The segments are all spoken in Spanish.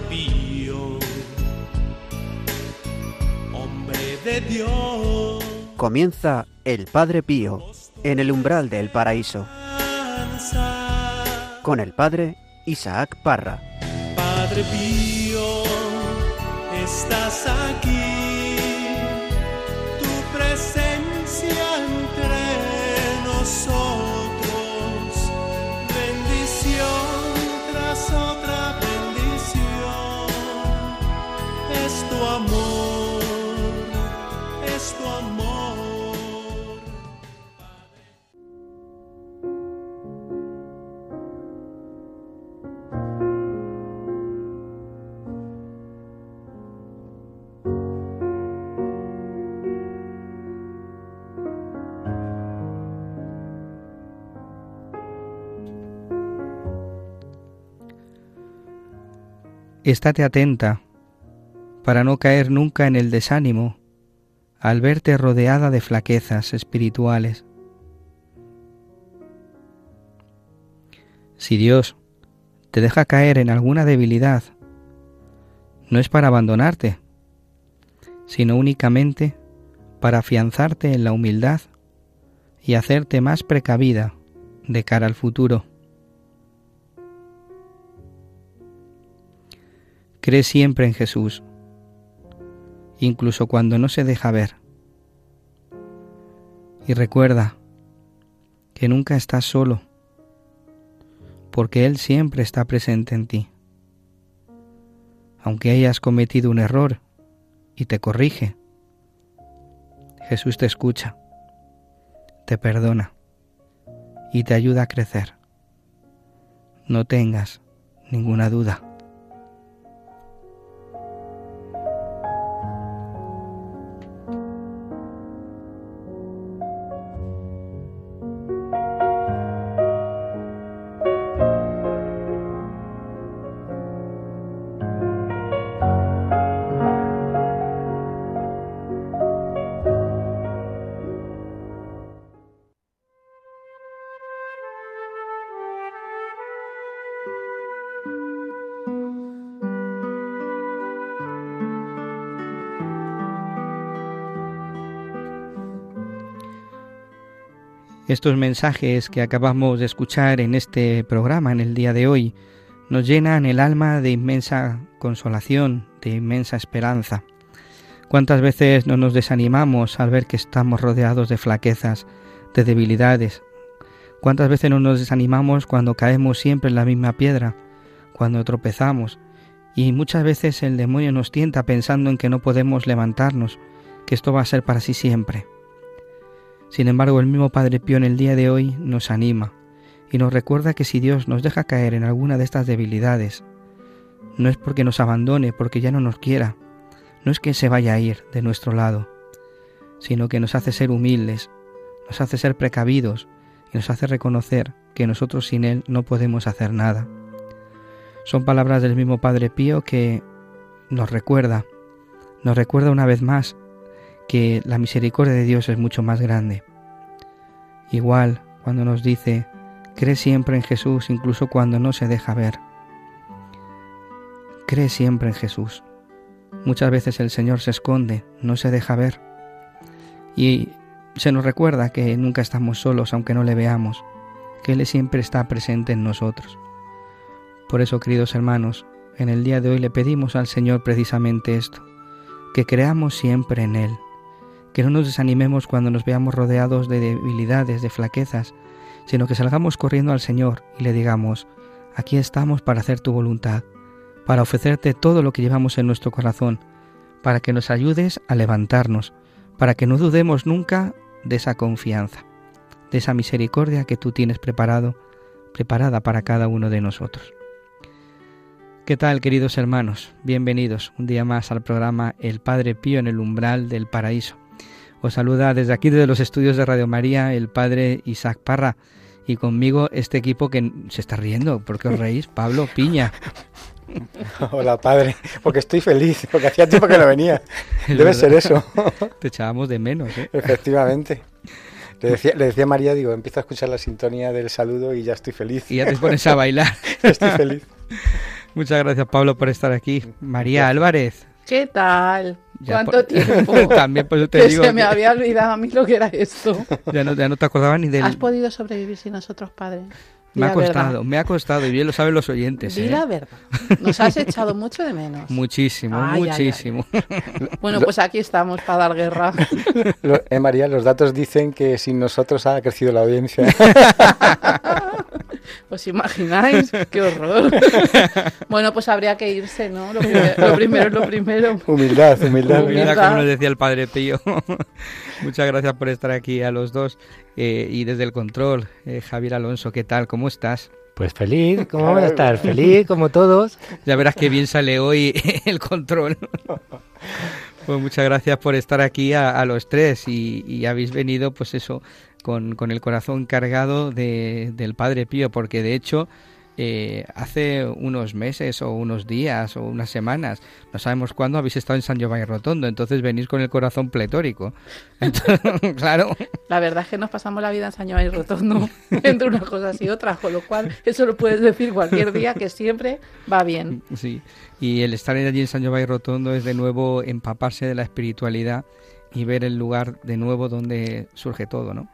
Pío, hombre de Dios. Comienza el Padre Pío en el umbral del paraíso con el Padre Isaac Parra. Padre Pío, estás aquí, Estate atenta para no caer nunca en el desánimo al verte rodeada de flaquezas espirituales. Si Dios te deja caer en alguna debilidad, no es para abandonarte, sino únicamente para afianzarte en la humildad y hacerte más precavida de cara al futuro. Cree siempre en Jesús, incluso cuando no se deja ver. Y recuerda que nunca estás solo, porque Él siempre está presente en ti. Aunque hayas cometido un error y te corrige, Jesús te escucha, te perdona y te ayuda a crecer. No tengas ninguna duda. Estos mensajes que acabamos de escuchar en este programa, en el día de hoy, nos llenan el alma de inmensa consolación, de inmensa esperanza. ¿Cuántas veces no nos desanimamos al ver que estamos rodeados de flaquezas, de debilidades? ¿Cuántas veces no nos desanimamos cuando caemos siempre en la misma piedra, cuando tropezamos? Y muchas veces el demonio nos tienta pensando en que no podemos levantarnos, que esto va a ser para sí siempre. Sin embargo, el mismo Padre Pío en el día de hoy nos anima y nos recuerda que si Dios nos deja caer en alguna de estas debilidades, no es porque nos abandone, porque ya no nos quiera, no es que se vaya a ir de nuestro lado, sino que nos hace ser humildes, nos hace ser precavidos y nos hace reconocer que nosotros sin Él no podemos hacer nada. Son palabras del mismo Padre Pío que nos recuerda, nos recuerda una vez más que la misericordia de Dios es mucho más grande. Igual cuando nos dice, cree siempre en Jesús incluso cuando no se deja ver. Cree siempre en Jesús. Muchas veces el Señor se esconde, no se deja ver. Y se nos recuerda que nunca estamos solos aunque no le veamos, que Él siempre está presente en nosotros. Por eso, queridos hermanos, en el día de hoy le pedimos al Señor precisamente esto, que creamos siempre en Él, que no nos desanimemos cuando nos veamos rodeados de debilidades, de flaquezas, sino que salgamos corriendo al Señor y le digamos, aquí estamos para hacer tu voluntad, para ofrecerte todo lo que llevamos en nuestro corazón, para que nos ayudes a levantarnos, para que no dudemos nunca de esa confianza, de esa misericordia que tú tienes preparado, preparada para cada uno de nosotros. ¿Qué tal, queridos hermanos? Bienvenidos un día más al programa El Padre Pío en el umbral del paraíso. Os saluda desde aquí, desde los estudios de Radio María, el Padre Isaac Parra y conmigo este equipo que se está riendo. ¿Por qué os reís? Pablo Piña. Hola, padre, porque estoy feliz, porque hacía tiempo que no venía. Debe ser eso. Te echábamos de menos, ¿eh? Efectivamente. Le decía, le decía a María, digo, empiezo a escuchar la sintonía del saludo y ya estoy feliz. Y ya te pones a bailar. estoy feliz. Muchas gracias, Pablo, por estar aquí. María Álvarez. ¿Qué tal? Ya ¿Cuánto por- tiempo? También, pues yo te que digo se me que había olvidado a mí lo que era esto. ya, no, ya no te acordabas ni del... ¿Has podido sobrevivir sin nosotros, padre? Me ha verdad. costado, me ha costado, y bien lo saben los oyentes. Di ¿eh? la verdad. Nos has echado mucho de menos. Muchísimo, Ay, ay, ay. muchísimo. Bueno, pues aquí estamos para dar guerra. Eh, María, los datos dicen que sin nosotros ha crecido la audiencia. ¿Os imagináis? ¡Qué horror! Bueno, pues habría que irse, ¿no? Lo primero, lo primero es lo primero. humildad, humildad. Humildad. Como nos decía el padre Pío. Muchas gracias por estar aquí a los dos. Eh, y desde el control, eh, Javier Alonso, ¿qué tal? ¿Cómo estás? Pues feliz, ¿cómo vamos a estar? Feliz como todos. Ya verás qué bien sale hoy el control. Pues muchas gracias por estar aquí a, a los tres y, y habéis venido, pues eso, con, con el corazón cargado de, del Padre Pío, porque de hecho eh, hace unos meses o unos días o unas semanas, no sabemos cuándo, habéis estado en San Giovanni Rotondo, entonces venís con el corazón pletórico. Entonces, claro, La verdad es que nos pasamos la vida en San Giovanni Rotondo entre unas cosas y otras, con lo cual eso lo puedes decir cualquier día que siempre va bien. sí. Y el estar allí en San Giovanni Rotondo es de nuevo empaparse de la espiritualidad y ver el lugar de nuevo donde surge todo, ¿no?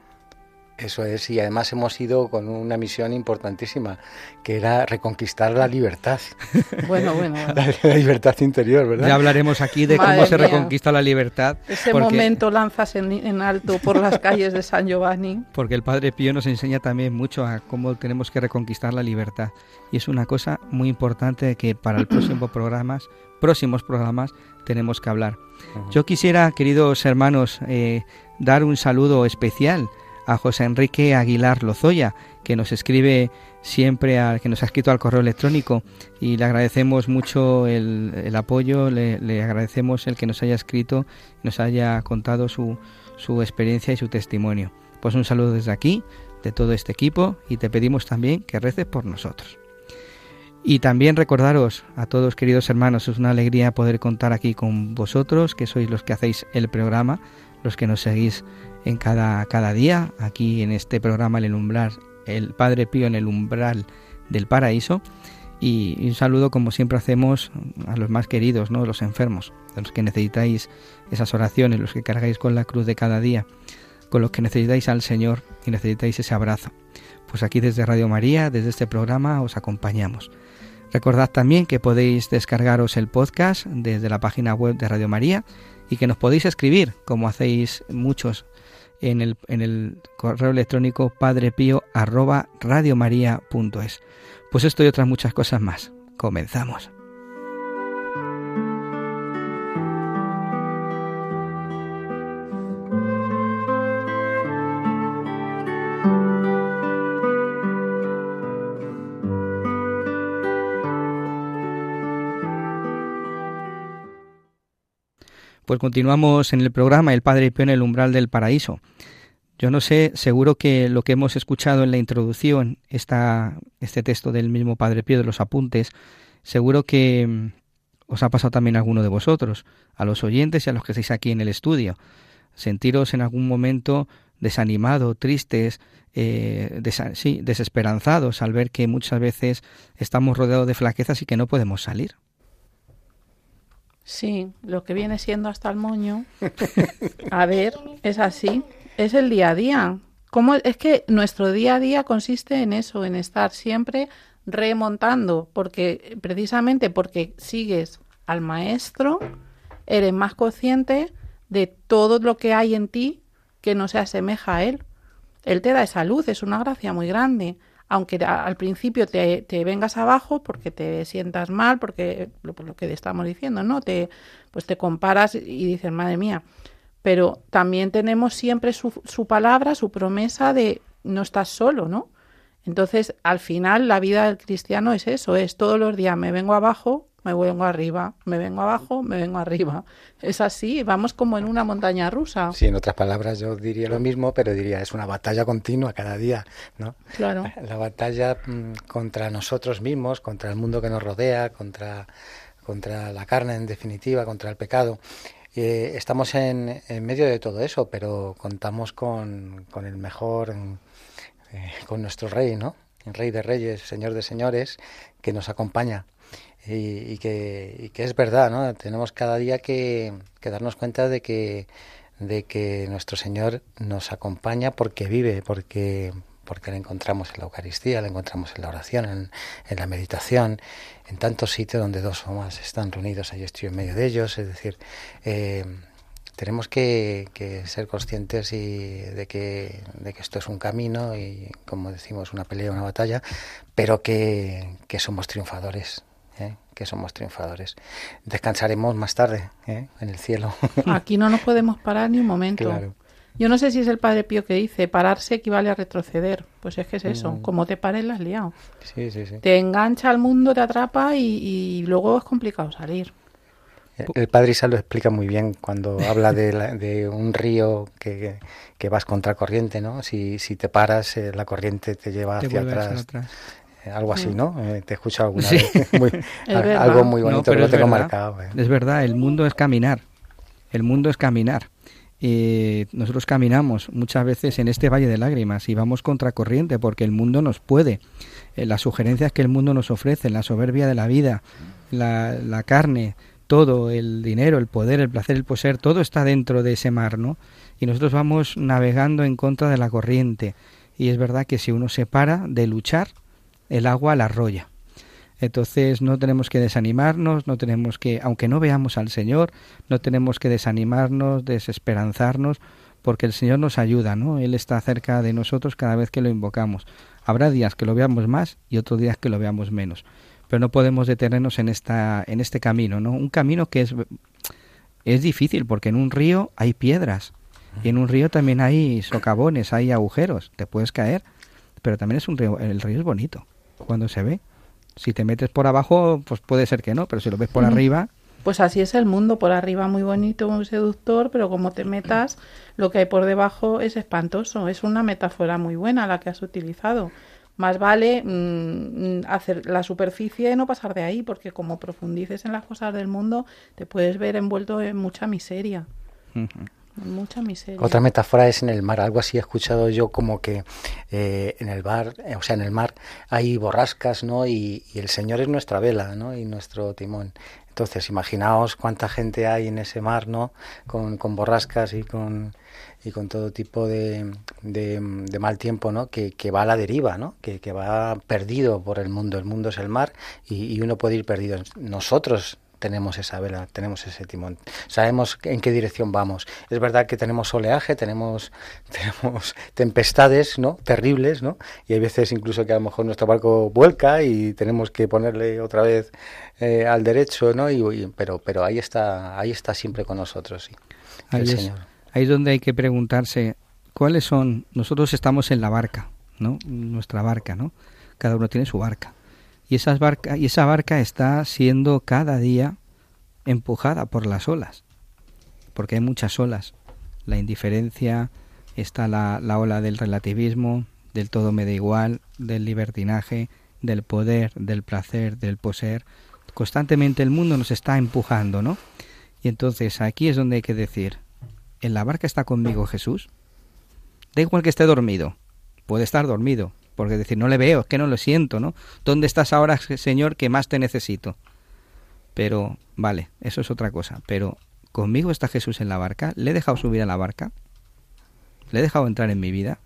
Eso es, y además hemos ido con una misión importantísima, que era reconquistar la libertad, Bueno, bueno, bueno. la, la libertad interior, ¿verdad? Ya hablaremos aquí de Madre cómo se mía. reconquista la libertad. Ese porque, momento lanzas en, en alto por las calles de San Giovanni. Porque el Padre Pío nos enseña también mucho a cómo tenemos que reconquistar la libertad. Y es una cosa muy importante que para el próximo programas, próximos programas tenemos que hablar. Ujú. Yo quisiera, queridos hermanos, eh, dar un saludo especial a José Enrique Aguilar Lozoya, que nos escribe siempre, al, que nos ha escrito al correo electrónico y le agradecemos mucho el, el apoyo, le, le agradecemos el que nos haya escrito, nos haya contado su, su experiencia y su testimonio. Pues un saludo desde aquí, de todo este equipo, y te pedimos también que reces por nosotros. Y también recordaros a todos queridos hermanos, es una alegría poder contar aquí con vosotros, que sois los que hacéis el programa, los que nos seguís en cada, cada día, aquí en este programa El Umbral, el Padre Pío en el umbral del paraíso. Y, un saludo como siempre hacemos a los más queridos, ¿no? los enfermos, a los que necesitáis esas oraciones, los que cargáis con la cruz de cada día, con los que necesitáis al Señor y necesitáis ese abrazo. Pues aquí desde Radio María, desde este programa, os acompañamos. Recordad también que podéis descargaros el podcast desde la página web de Radio María y que nos podéis escribir, como hacéis muchos, en el, en el correo electrónico padrepío arroba radiomaria.es. Pues esto y otras muchas cosas más. Comenzamos. Pues continuamos en el programa El Padre Pío en el umbral del paraíso. Yo no sé, seguro que lo que hemos escuchado en la introducción, esta, este texto del mismo Padre Pío de los apuntes, seguro que mm, os ha pasado también a alguno de vosotros, a los oyentes y a los que estáis aquí en el estudio. Sentiros en algún momento desanimado, tristes, eh, sí, desesperanzados al ver que muchas veces estamos rodeados de flaquezas y que no podemos salir. Sí, lo que viene siendo hasta el moño. A ver, es así. Es el día a día. ¿Cómo? Es que nuestro día a día consiste en eso, en estar siempre remontando, porque precisamente porque sigues al maestro, eres más consciente de todo lo que hay en ti que no se asemeja a él. Él te da esa luz, es una gracia muy grande. Aunque al principio te, vengas abajo porque te sientas mal, porque lo, lo que estamos diciendo, ¿no? Te, pues te comparas y dices, madre mía. Pero también tenemos siempre su, su palabra, su promesa de no estás solo, ¿no? Entonces, al final, la vida del cristiano es eso, es todos los días me vengo abajo, me vengo arriba, me vengo abajo, me vengo arriba. Es así, vamos como en una montaña rusa. Sí, en otras palabras yo diría lo mismo, pero diría es una batalla continua cada día, ¿no? Claro. La batalla mm, contra nosotros mismos, contra el mundo que nos rodea, contra, contra la carne en definitiva, contra el pecado. Eh, estamos en, en medio de todo eso, pero contamos con, con el mejor, mm, eh, con nuestro rey, ¿no? El rey de reyes, señor de señores, que nos acompaña. Y, que, que, es verdad, ¿no? Tenemos cada día que, darnos cuenta de que, de que nuestro Señor nos acompaña porque vive, porque, porque le encontramos en la Eucaristía, le encontramos en la oración, en, en la meditación, en tantos sitios donde dos o más están reunidos, ahí estoy en medio de ellos, es decir, eh, tenemos que, que, ser conscientes y de, que, de que esto es un camino y, como decimos, una pelea, una batalla, pero que somos triunfadores. ¿Eh? que somos triunfadores. Descansaremos más tarde ¿eh? en el cielo. Aquí no nos podemos parar ni un momento. Claro. Yo no sé si es el Padre Pío que dice, pararse equivale a retroceder. Pues es que es eso, Mm. como te pares la has liado. Sí, sí, sí. Te engancha al mundo, te atrapa y, y luego es complicado salir. El- padre Isa lo explica muy bien cuando habla de, la- de un río que, que vas contracorriente, ¿no? Si, si te paras, eh, la corriente te lleva Te hacia vuelve hacia atrás. atrás. Algo así, ¿no? Eh, te he escuchado alguna Sí. vez. Muy- a- verdad. algo muy No, bonito pero que lo tengo verdad. marcado. eh. Es verdad, el mundo es caminar. El mundo es caminar. Eh, nosotros caminamos muchas veces en este valle de lágrimas y vamos contracorriente porque el mundo nos puede. Eh, las sugerencias que el mundo nos ofrece, la soberbia de la vida, la, la carne, todo, el dinero, el poder, el placer, el poseer, todo está dentro de ese mar, ¿no? Y nosotros vamos navegando en contra de la corriente. Y es verdad que si uno se para de luchar, el agua la arrolla. Entonces no tenemos que desanimarnos, no tenemos que, aunque no veamos al Señor, no tenemos que desanimarnos, desesperanzarnos, porque el Señor nos ayuda, ¿no? Él está cerca de nosotros cada vez que lo invocamos. Habrá días que lo veamos más y otros días que lo veamos menos, pero no podemos detenernos en esta, en este camino, ¿no? Un camino que es es difícil porque en un río hay piedras y en un río también hay socavones, hay agujeros, te puedes caer, pero también es un río, el río es bonito cuando se ve. Si te metes por abajo, pues puede ser que no, pero si lo ves por arriba, Pues así es el mundo, por arriba muy bonito, muy seductor, pero como te metas, lo que hay por debajo es espantoso. Es una metáfora muy buena la que has utilizado. Más vale mm, mm, hacer la superficie y no pasar de ahí, porque como profundices en las cosas del mundo, te puedes ver envuelto en mucha miseria. Mucha miseria. Otra metáfora es en el mar. Algo así he escuchado yo como que eh, en el bar, eh, o sea, en el mar hay borrascas, ¿no? Y, el Señor es nuestra vela, ¿no? Y nuestro timón. Entonces, imaginaos cuánta gente hay en ese mar, ¿no? Con, con borrascas y con, y con todo tipo de, de, de mal tiempo, ¿no? Que, que va a la deriva, ¿no? Que, que va perdido por el mundo. El mundo es el mar y, y uno puede ir perdido. Nosotros tenemos esa vela, tenemos ese timón, sabemos en qué dirección vamos. Es verdad que tenemos oleaje, tenemos, tenemos tempestades, ¿no? Terribles, ¿no? Y hay veces incluso que a lo mejor nuestro barco vuelca y tenemos que ponerle otra vez eh, al derecho, ¿no? Y, y- pero, pero ahí está, ahí está siempre con nosotros, sí. ahí el es, Señor. ahí es donde hay que preguntarse cuáles son, nosotros estamos en la barca, ¿no? Nuestra barca, ¿no? Cada uno tiene su barca. Y, esas barca, y esa barca está siendo cada día empujada por las olas, porque hay muchas olas. La indiferencia, está la, la ola del relativismo, del todo me da igual, del libertinaje, del poder, del placer, del poseer. Constantemente el mundo nos está empujando, ¿no? Y entonces aquí es donde hay que decir, ¿en la barca está conmigo Jesús? Da igual que esté dormido, puede estar dormido, porque decir, no le veo, es que no lo siento, ¿no? ¿Dónde estás ahora, Señor, que más te necesito? Pero, vale, eso es otra cosa, pero ¿conmigo está Jesús en la barca? ¿Le he dejado subir a la barca? ¿Le he dejado entrar en mi vida?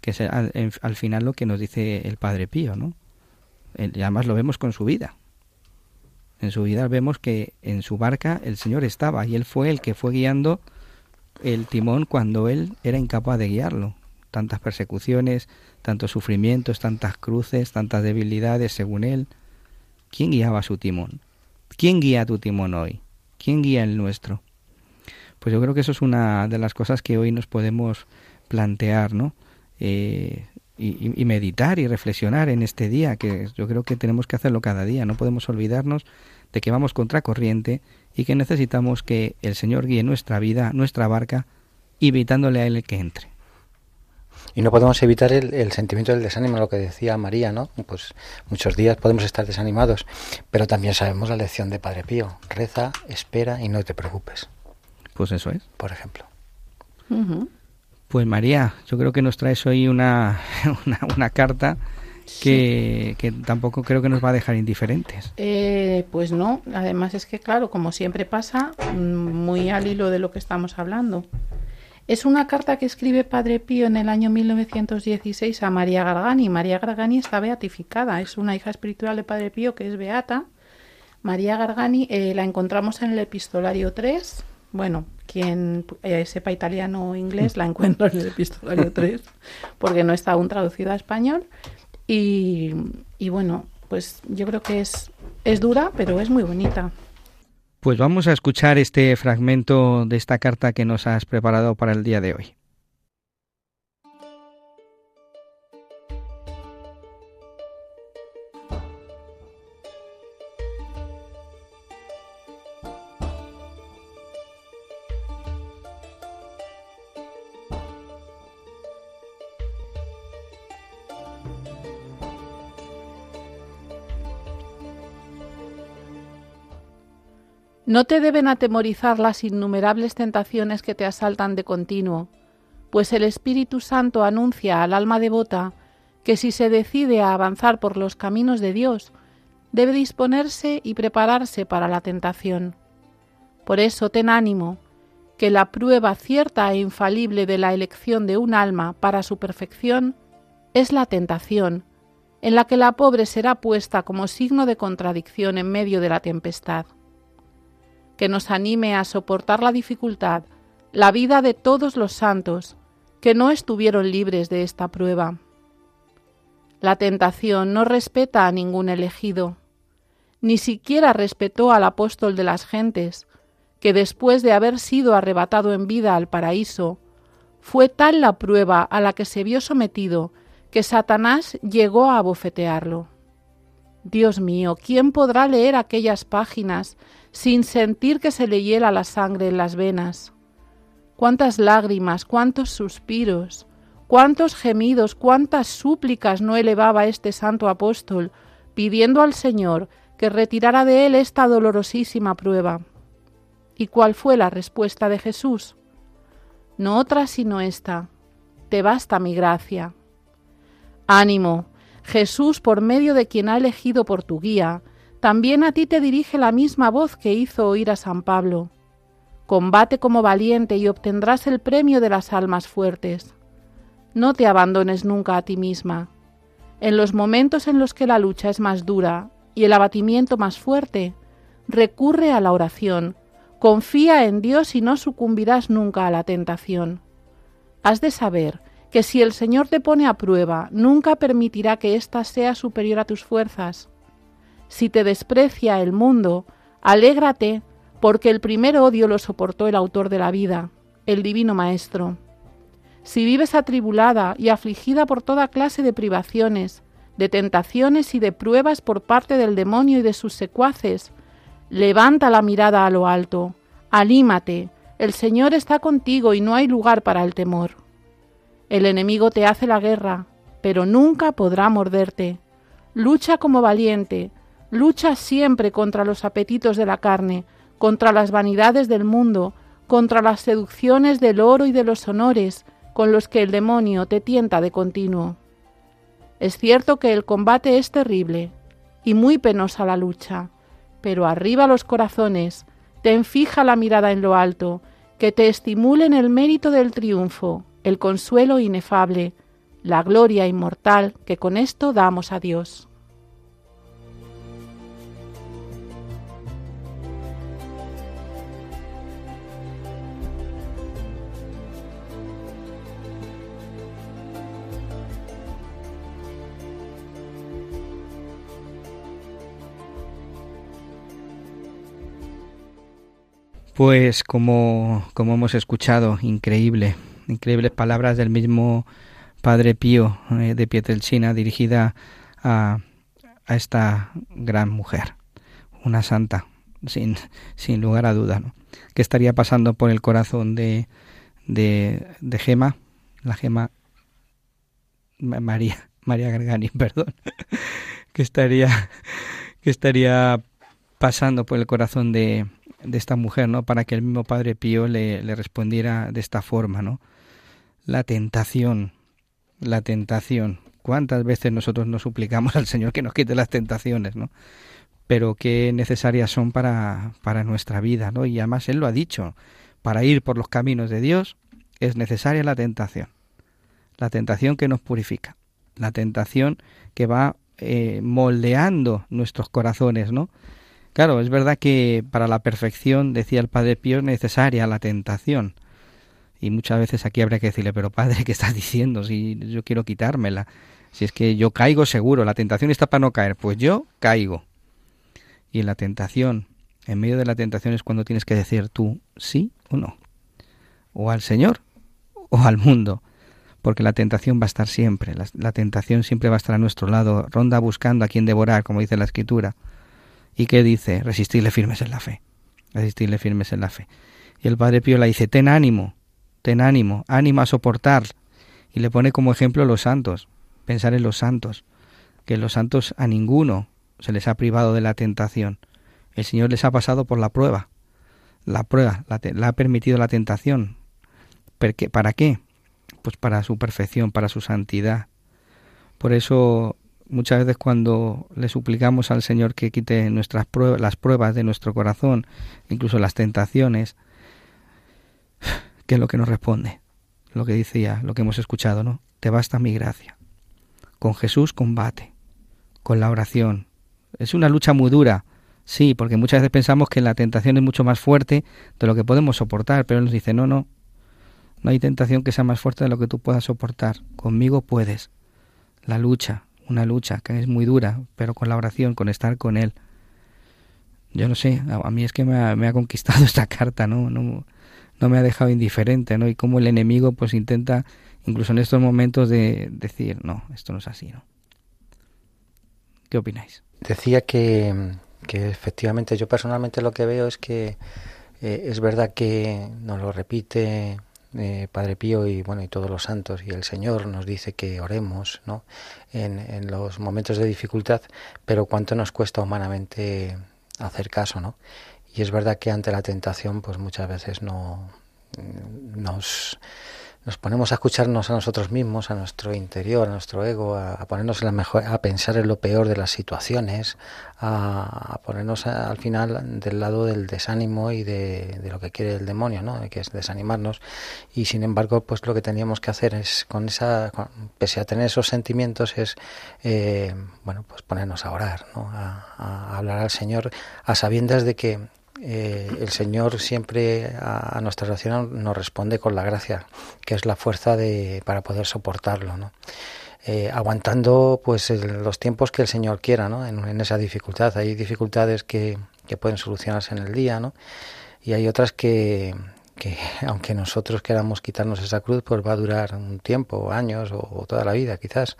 Que es al, al final lo que nos dice el Padre Pío, ¿no? Y además lo vemos con su vida. En su vida vemos que en su barca el Señor estaba y Él fue el que fue guiando el timón cuando Él era incapaz de guiarlo. Tantas persecuciones, tantos sufrimientos, tantas cruces, tantas debilidades según Él. ¿Quién guiaba su timón? ¿Quién guía tu timón hoy? ¿Quién guía el nuestro? Pues yo creo que eso es una de las cosas que hoy nos podemos plantear, ¿no? Eh, y, meditar y reflexionar en este día, que yo creo que tenemos que hacerlo cada día. No podemos olvidarnos de que vamos contracorriente y que necesitamos que el Señor guíe nuestra vida, nuestra barca, invitándole a Él que entre. Y no podemos evitar el, el sentimiento del desánimo, lo que decía María, ¿no? Pues muchos días podemos estar desanimados, pero también sabemos la lección de Padre Pío. Reza, espera y no te preocupes, Pues eso es. por ejemplo. Pues María, yo creo que nos traes hoy una, una, una carta que, que, tampoco creo que nos va a dejar indiferentes. Eh, pues no, además es que claro, como siempre pasa, mm, muy al hilo de lo que estamos hablando. Es una carta que escribe Padre Pío en el año 1916 a María Gargani. María Gargani está beatificada, es una hija espiritual de Padre Pío que es beata. María Gargani eh, la encontramos en el epistolario 3. Bueno, quien eh, sepa italiano o inglés la encuentra en el epistolario 3, porque no está aún traducido a español. Y, y bueno, pues yo creo que es, es dura, pero es muy bonita. Pues vamos a escuchar este fragmento de esta carta que nos has preparado para el día de hoy. No te deben atemorizar las innumerables tentaciones que te asaltan de continuo, pues el Espíritu Santo anuncia al alma devota que si se decide a avanzar por los caminos de Dios, debe disponerse y prepararse para la tentación. Por eso ten ánimo, que la prueba cierta e infalible de la elección de un alma para su perfección es la tentación, en la que la pobre será puesta como signo de contradicción en medio de la tempestad que nos anime a soportar la dificultad, la vida de todos los santos que no estuvieron libres de esta prueba. La tentación no respeta a ningún elegido, ni siquiera respetó al apóstol de las gentes, que después de haber sido arrebatado en vida al paraíso, fue tal la prueba a la que se vio sometido que Satanás llegó a abofetearlo. Dios mío, ¿quién podrá leer aquellas páginas sin sentir que se le hiela la sangre en las venas. Cuántas lágrimas, cuántos suspiros, cuántos gemidos, cuántas súplicas no elevaba este santo apóstol, pidiendo al Señor que retirara de él esta dolorosísima prueba. ¿Y cuál fue la respuesta de Jesús? No otra sino esta, te basta mi gracia. Ánimo, Jesús, por medio de quien ha elegido por tu guía, también a ti te dirige la misma voz que hizo oír a San Pablo. Combate como valiente y obtendrás el premio de las almas fuertes. No te abandones nunca a ti misma. En los momentos en los que la lucha es más dura y el abatimiento más fuerte, recurre a la oración, confía en Dios y no sucumbirás nunca a la tentación. Has de saber que si el Señor te pone a prueba, nunca permitirá que ésta sea superior a tus fuerzas si te desprecia el mundo, alégrate, porque el primer odio lo soportó el autor de la vida, el divino Maestro. Si vives atribulada y afligida por toda clase de privaciones, de tentaciones y de pruebas por parte del demonio y de sus secuaces, levanta la mirada a lo alto, alímate, el Señor está contigo y no hay lugar para el temor. El enemigo te hace la guerra, pero nunca podrá morderte. Lucha como valiente, Lucha siempre contra los apetitos de la carne, contra las vanidades del mundo, contra las seducciones del oro y de los honores con los que el demonio te tienta de continuo. Es cierto que el combate es terrible y muy penosa la lucha, pero arriba los corazones, ten fija la mirada en lo alto, que te estimulen el mérito del triunfo, el consuelo inefable, la gloria inmortal que con esto damos a Dios. Pues como, como hemos escuchado, increíble, increíbles palabras del mismo Padre Pío eh, de Pietrelcina dirigida a, a, esta gran mujer, una santa, sin, sin lugar a duda, ¿no? que estaría pasando por el corazón de, de, de Gema, la Gema María, María Gargani, perdón, que estaría, que estaría pasando por el corazón de, de esta mujer, ¿no? Para que el mismo Padre Pío le, le respondiera de esta forma, ¿no? La tentación, la tentación. cuántas veces nosotros nos suplicamos al Señor que nos quite las tentaciones, ¿no? Pero qué necesarias son para, para nuestra vida, ¿no? Y además Él lo ha dicho, para ir por los caminos de Dios es necesaria la tentación, la tentación que nos purifica, la tentación que va eh, moldeando nuestros corazones, ¿no? Claro, es verdad que para la perfección, decía el Padre Pío, es necesaria la tentación. Y muchas veces aquí habría que decirle, pero Padre, ¿qué estás diciendo? Si yo quiero quitármela. Si es que yo caigo seguro, la tentación está para no caer, pues yo caigo. Y en la tentación, en medio de la tentación es cuando tienes que decir tú sí o no. O al Señor o al mundo. Porque la tentación va a estar siempre, la, la tentación siempre va a estar a nuestro lado, ronda buscando a quien devorar, como dice la Escritura. ¿Y qué dice? Resistirle firmes en la fe. Resistirle firmes en la fe. Y el Padre Pío le dice, ten ánimo, ten ánimo, ánimo a soportar. Y le pone como ejemplo los santos, pensar en los santos, que los santos a ninguno se les ha privado de la tentación. El Señor les ha pasado por la prueba. La prueba, la, la ha permitido la tentación. ¿Para qué? Pues para su perfección, para su santidad. Por eso muchas veces cuando le suplicamos al Señor que quite nuestras pruebas, las pruebas de nuestro corazón, incluso las tentaciones, ¿qué es lo que nos responde? Lo que decía, lo que hemos escuchado, ¿no? Te basta mi gracia. Con Jesús combate, con la oración. Es una lucha muy dura, sí, porque muchas veces pensamos que la tentación es mucho más fuerte de lo que podemos soportar, pero Él nos dice, no, no, no hay tentación que sea más fuerte de lo que tú puedas soportar. Conmigo puedes. La lucha, una lucha que es muy dura, pero con la oración, con estar con Él. Yo no sé, a, mí es que me ha, conquistado esta carta, ¿no? ¿no? No me ha dejado indiferente, ¿no? Y como el enemigo pues intenta, incluso en estos momentos, de decir, no, esto no es así, ¿no? ¿Qué opináis? Decía que, que efectivamente yo personalmente lo que veo es que eh, es verdad que nos lo repite eh, Padre Pío y bueno y todos los santos y el Señor nos dice que oremos no en, en, los momentos de dificultad pero cuánto nos cuesta humanamente hacer caso no y es verdad que ante la tentación pues muchas veces no nos nos ponemos a escucharnos a nosotros mismos, a nuestro interior, a nuestro ego, a, ponernos en la mejor, a pensar en lo peor de las situaciones, a, ponernos a, al final del lado del desánimo y de, lo que quiere el demonio, ¿no? que es desanimarnos. Y sin embargo, pues lo que teníamos que hacer es, con esa, con, pese a tener esos sentimientos, es, eh, bueno, pues ponernos a orar, ¿no? a hablar al Señor, a sabiendas de que eh, el Señor siempre a, a, nuestra oración nos responde con la gracia, que es la fuerza de, para poder soportarlo, ¿no? Eh, aguantando pues el, los tiempos que el Señor quiera, ¿no? En, esa dificultad. Hay dificultades que, que pueden solucionarse en el día, ¿no? Y hay otras que, que aunque nosotros queramos quitarnos esa cruz, pues va a durar un tiempo, años o, o toda la vida quizás.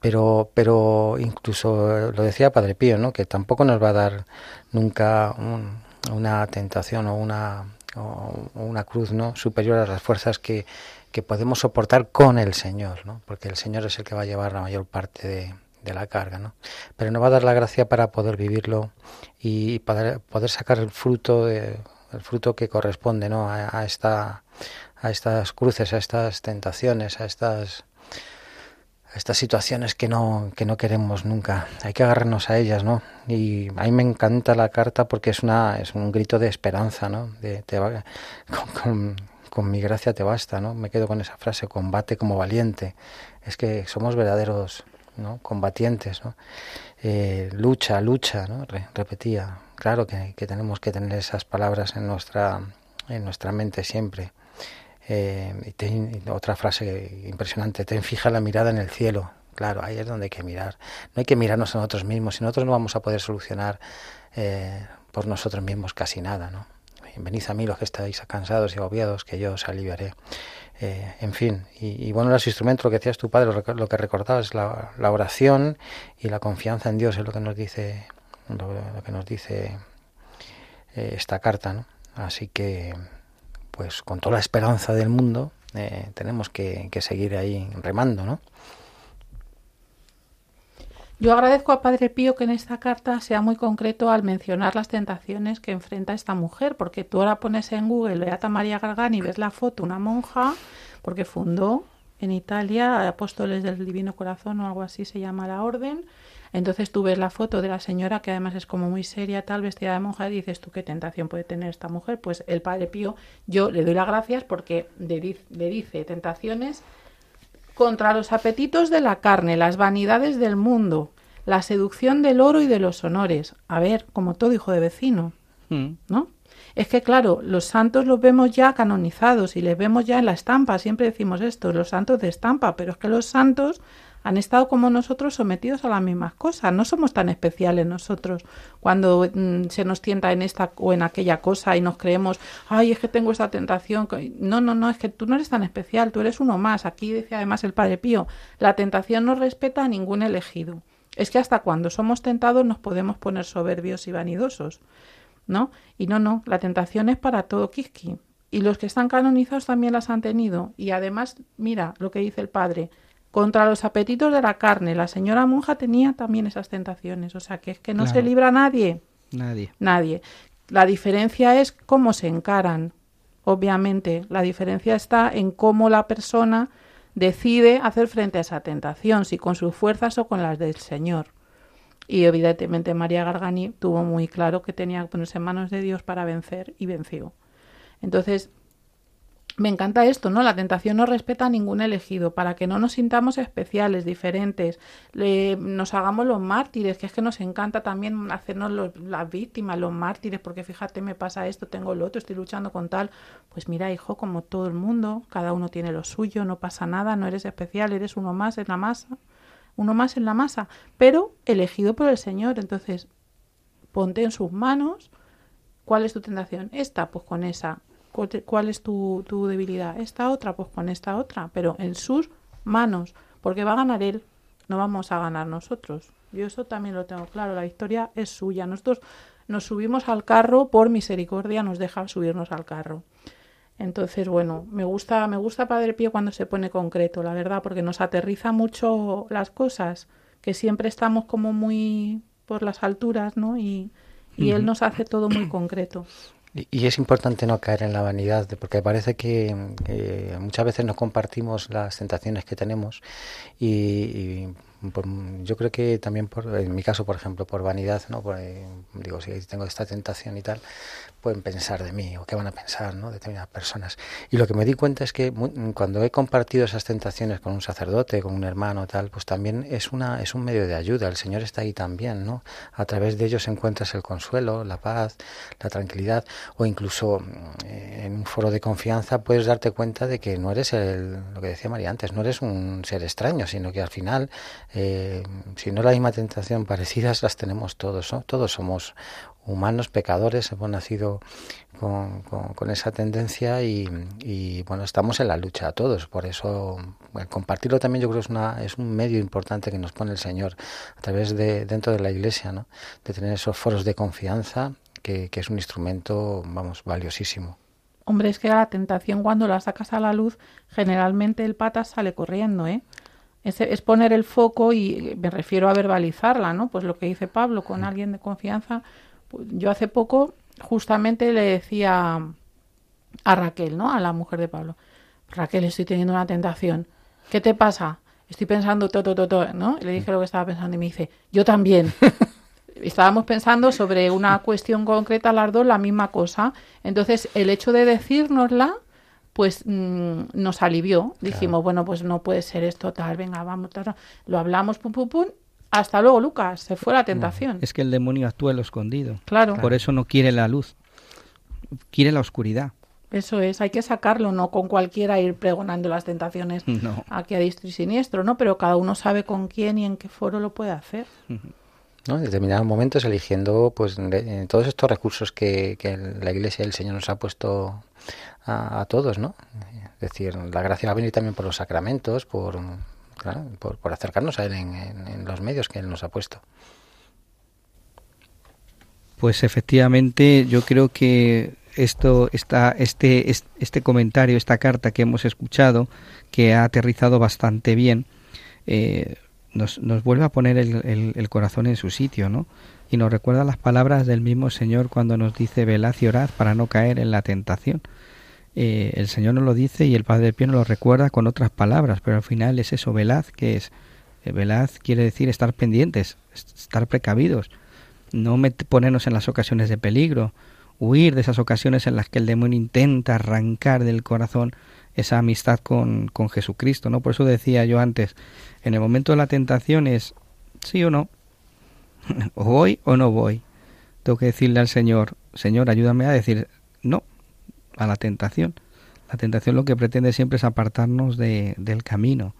Pero, pero incluso lo decía Padre Pío, ¿no? Que tampoco nos va a dar nunca un, una tentación o una, o una cruz no superior a las fuerzas que, que podemos soportar con el Señor, ¿no? porque el Señor es el que va a llevar la mayor parte de, la carga, ¿no? Pero nos va a dar la gracia para poder vivirlo y poder, poder sacar el fruto de, el fruto que corresponde, ¿no? A, a, esta a estas cruces, a estas tentaciones, a estas estas situaciones que no, que no queremos nunca. Hay que agarrarnos a ellas, ¿no? Y a mí me encanta la carta porque es una es un grito de esperanza, ¿no? De, te va, con, mi gracia te basta, ¿no? Me quedo con esa frase, combate como valiente. Es que somos verdaderos, ¿no? Combatientes, ¿no? Eh, lucha, lucha, ¿no? Re, repetía. Claro que, que tenemos que tener esas palabras en nuestra, en nuestra mente siempre. Eh, y otra frase impresionante, ten fija la mirada en el cielo. Claro, ahí es donde hay que mirar. No hay que mirarnos a nosotros mismos, si nosotros no vamos a poder solucionar eh, por nosotros mismos casi nada, ¿no? Venid a mí los que estáis cansados y agobiados, que yo os aliviaré. Eh, en fin, y, y, bueno, los instrumentos, lo que decías tu padre, lo, que recordabas la, la, oración y la confianza en Dios, es lo que nos dice, lo, lo que nos dice eh, esta carta, ¿no? Así que pues con toda la esperanza del mundo, eh, tenemos que, que, seguir ahí remando, ¿no? Yo agradezco a Padre Pío que en esta carta sea muy concreto al mencionar las tentaciones que enfrenta esta mujer, porque tú ahora pones en Google Beata María Gargani ves la foto, una monja, porque fundó en Italia, Apóstoles del Divino Corazón o algo así se llama la orden. Entonces tú ves la foto de la señora, que además es como muy seria, tal, vestida de monja, y dices tú qué tentación puede tener esta mujer. Pues el Padre Pío, yo le doy las gracias porque le, dice tentaciones contra los apetitos de la carne, las vanidades del mundo, la seducción del oro y de los honores. A ver, como todo hijo de vecino, mm. ¿no? Es que, claro, los santos los vemos ya canonizados y les vemos ya en la estampa. Siempre decimos esto, los santos de estampa, pero es que los santos han estado como nosotros sometidos a las mismas cosas. No somos tan especiales nosotros cuando mm, se nos tienta en esta o en aquella cosa y nos creemos, ay, es que tengo esta tentación. No, no, no, es que tú no eres tan especial, tú eres uno más. Aquí decía además el Padre Pío, la tentación no respeta a ningún elegido. Es que hasta cuando somos tentados nos podemos poner soberbios y vanidosos. ¿no? Y no, no, la tentación es para todo Kiski. Y los que están canonizados también las han tenido. Y además, mira lo que dice el padre, contra los apetitos de la carne. La señora monja tenía también esas tentaciones. O sea, que es que no se libra nadie. Nadie. Nadie. La diferencia es cómo se encaran. Obviamente, la diferencia está en cómo la persona decide hacer frente a esa tentación, si con sus fuerzas o con las del Señor. Y evidentemente María Gargani tuvo muy claro que tenía que ponerse en manos de Dios para vencer y venció. Entonces, me encanta esto, ¿no? La tentación no respeta a ningún elegido, para que no nos sintamos especiales, diferentes, nos hagamos los mártires, que es que nos encanta también hacernos las víctimas, los mártires, porque fíjate, me pasa esto, tengo lo otro, estoy luchando con tal. Pues mira, hijo, como todo el mundo, cada uno tiene lo suyo, no pasa nada, no eres especial, eres uno más en la masa uno más en la masa, pero elegido por el Señor. Entonces, ponte en sus manos. ¿Cuál es tu tentación? Esta, pues con esa. ¿Cuál es tu, tu debilidad? Esta otra, pues con esta otra, pero en sus manos, porque va a ganar Él, no vamos a ganar nosotros. Yo eso también lo tengo claro, la victoria es suya. Nosotros nos subimos al carro, por misericordia nos deja subirnos al carro. Entonces, bueno, me gusta, me gusta Padre Pío cuando se pone concreto, la verdad, porque nos aterriza mucho las cosas, que siempre estamos como muy por las alturas, ¿no? Y, y él nos hace todo muy concreto. Y, es importante no caer en la vanidad, porque parece que, muchas veces no compartimos las tentaciones que tenemos y, yo creo que también por, en mi caso, por ejemplo, por vanidad, ¿no? Eh, digo, si tengo esta tentación y tal, pueden pensar de mí o qué van a pensar ¿no? determinadas personas. Y lo que me di cuenta es que cuando he compartido esas tentaciones con un sacerdote, con un hermano, tal, pues también es, una, es un medio de ayuda. El Señor está ahí también, ¿no? A través de ellos encuentras el consuelo, la paz, la tranquilidad, o incluso eh, en un foro de confianza puedes darte cuenta de que no eres el, lo que decía María antes, no eres un ser extraño, sino que al final, eh, si no la misma tentación, parecidas las tenemos todos, ¿no? Todos somos humanos, pecadores, hemos nacido con, con, esa tendencia y, bueno, estamos en la lucha todos. Por eso compartirlo también yo creo es, una, es un medio importante que nos pone el Señor a través de dentro de la Iglesia, ¿no? de tener esos foros de confianza que, que es un instrumento, vamos, valiosísimo. Hombre, es que la tentación cuando la sacas a la luz, generalmente el pata sale corriendo, ¿eh? Es, es, poner el foco y me refiero a verbalizarla, ¿no? Pues lo que dice Pablo, con alguien de confianza, yo hace poco justamente le decía a Raquel, ¿no? A la mujer de Pablo, Raquel, estoy teniendo una tentación. ¿Qué te pasa? Estoy pensando todo, todo, todo, ¿no? le dije lo que estaba pensando y me dice, yo también. Estábamos pensando sobre una cuestión concreta, las dos, la misma cosa. Entonces, el hecho de decírnosla, pues mm, nos alivió. Dijimos, bueno, pues no puede ser esto, tal, venga, vamos, tal, lo hablamos, pum, pum, pum, hasta luego, Lucas, se fue la tentación. Es que el demonio actúa en lo escondido. Claro. Por eso no quiere la luz, quiere la oscuridad. Eso es, hay que sacarlo, no con cualquiera ir pregonando las tentaciones aquí a distro y siniestro, ¿no? Pero cada uno sabe con quién y en qué foro lo puede hacer. ¿no? En determinados momentos eligiendo pues todos estos recursos que, la Iglesia y el Señor nos ha puesto a, a todos, ¿no? Es decir, la gracia va a venir también por los sacramentos, por por, acercarnos a Él en, los medios que Él nos ha puesto. Pues efectivamente, yo creo que esto, esta, este, este comentario, esta carta que hemos escuchado, que ha aterrizado bastante bien, eh, nos, nos, vuelve a poner el, el, corazón en su sitio, ¿no? Y nos recuerda las palabras del mismo Señor cuando nos dice velad y orad para no caer en la tentación. Eh, el Señor nos lo dice y el Padre Pío nos lo recuerda con otras palabras, pero al final es eso, velad, que es, eh, velad quiere decir estar pendientes, estar precavidos, no ponernos en las ocasiones de peligro, huir de esas ocasiones en las que el demonio intenta arrancar del corazón esa amistad con, con Jesucristo, ¿no? Por eso decía yo antes, en el momento de la tentación es sí o no, o voy o no voy. Tengo que decirle al Señor, Señor, ayúdame a decir no, a la tentación. La tentación lo que pretende siempre es apartarnos de, del camino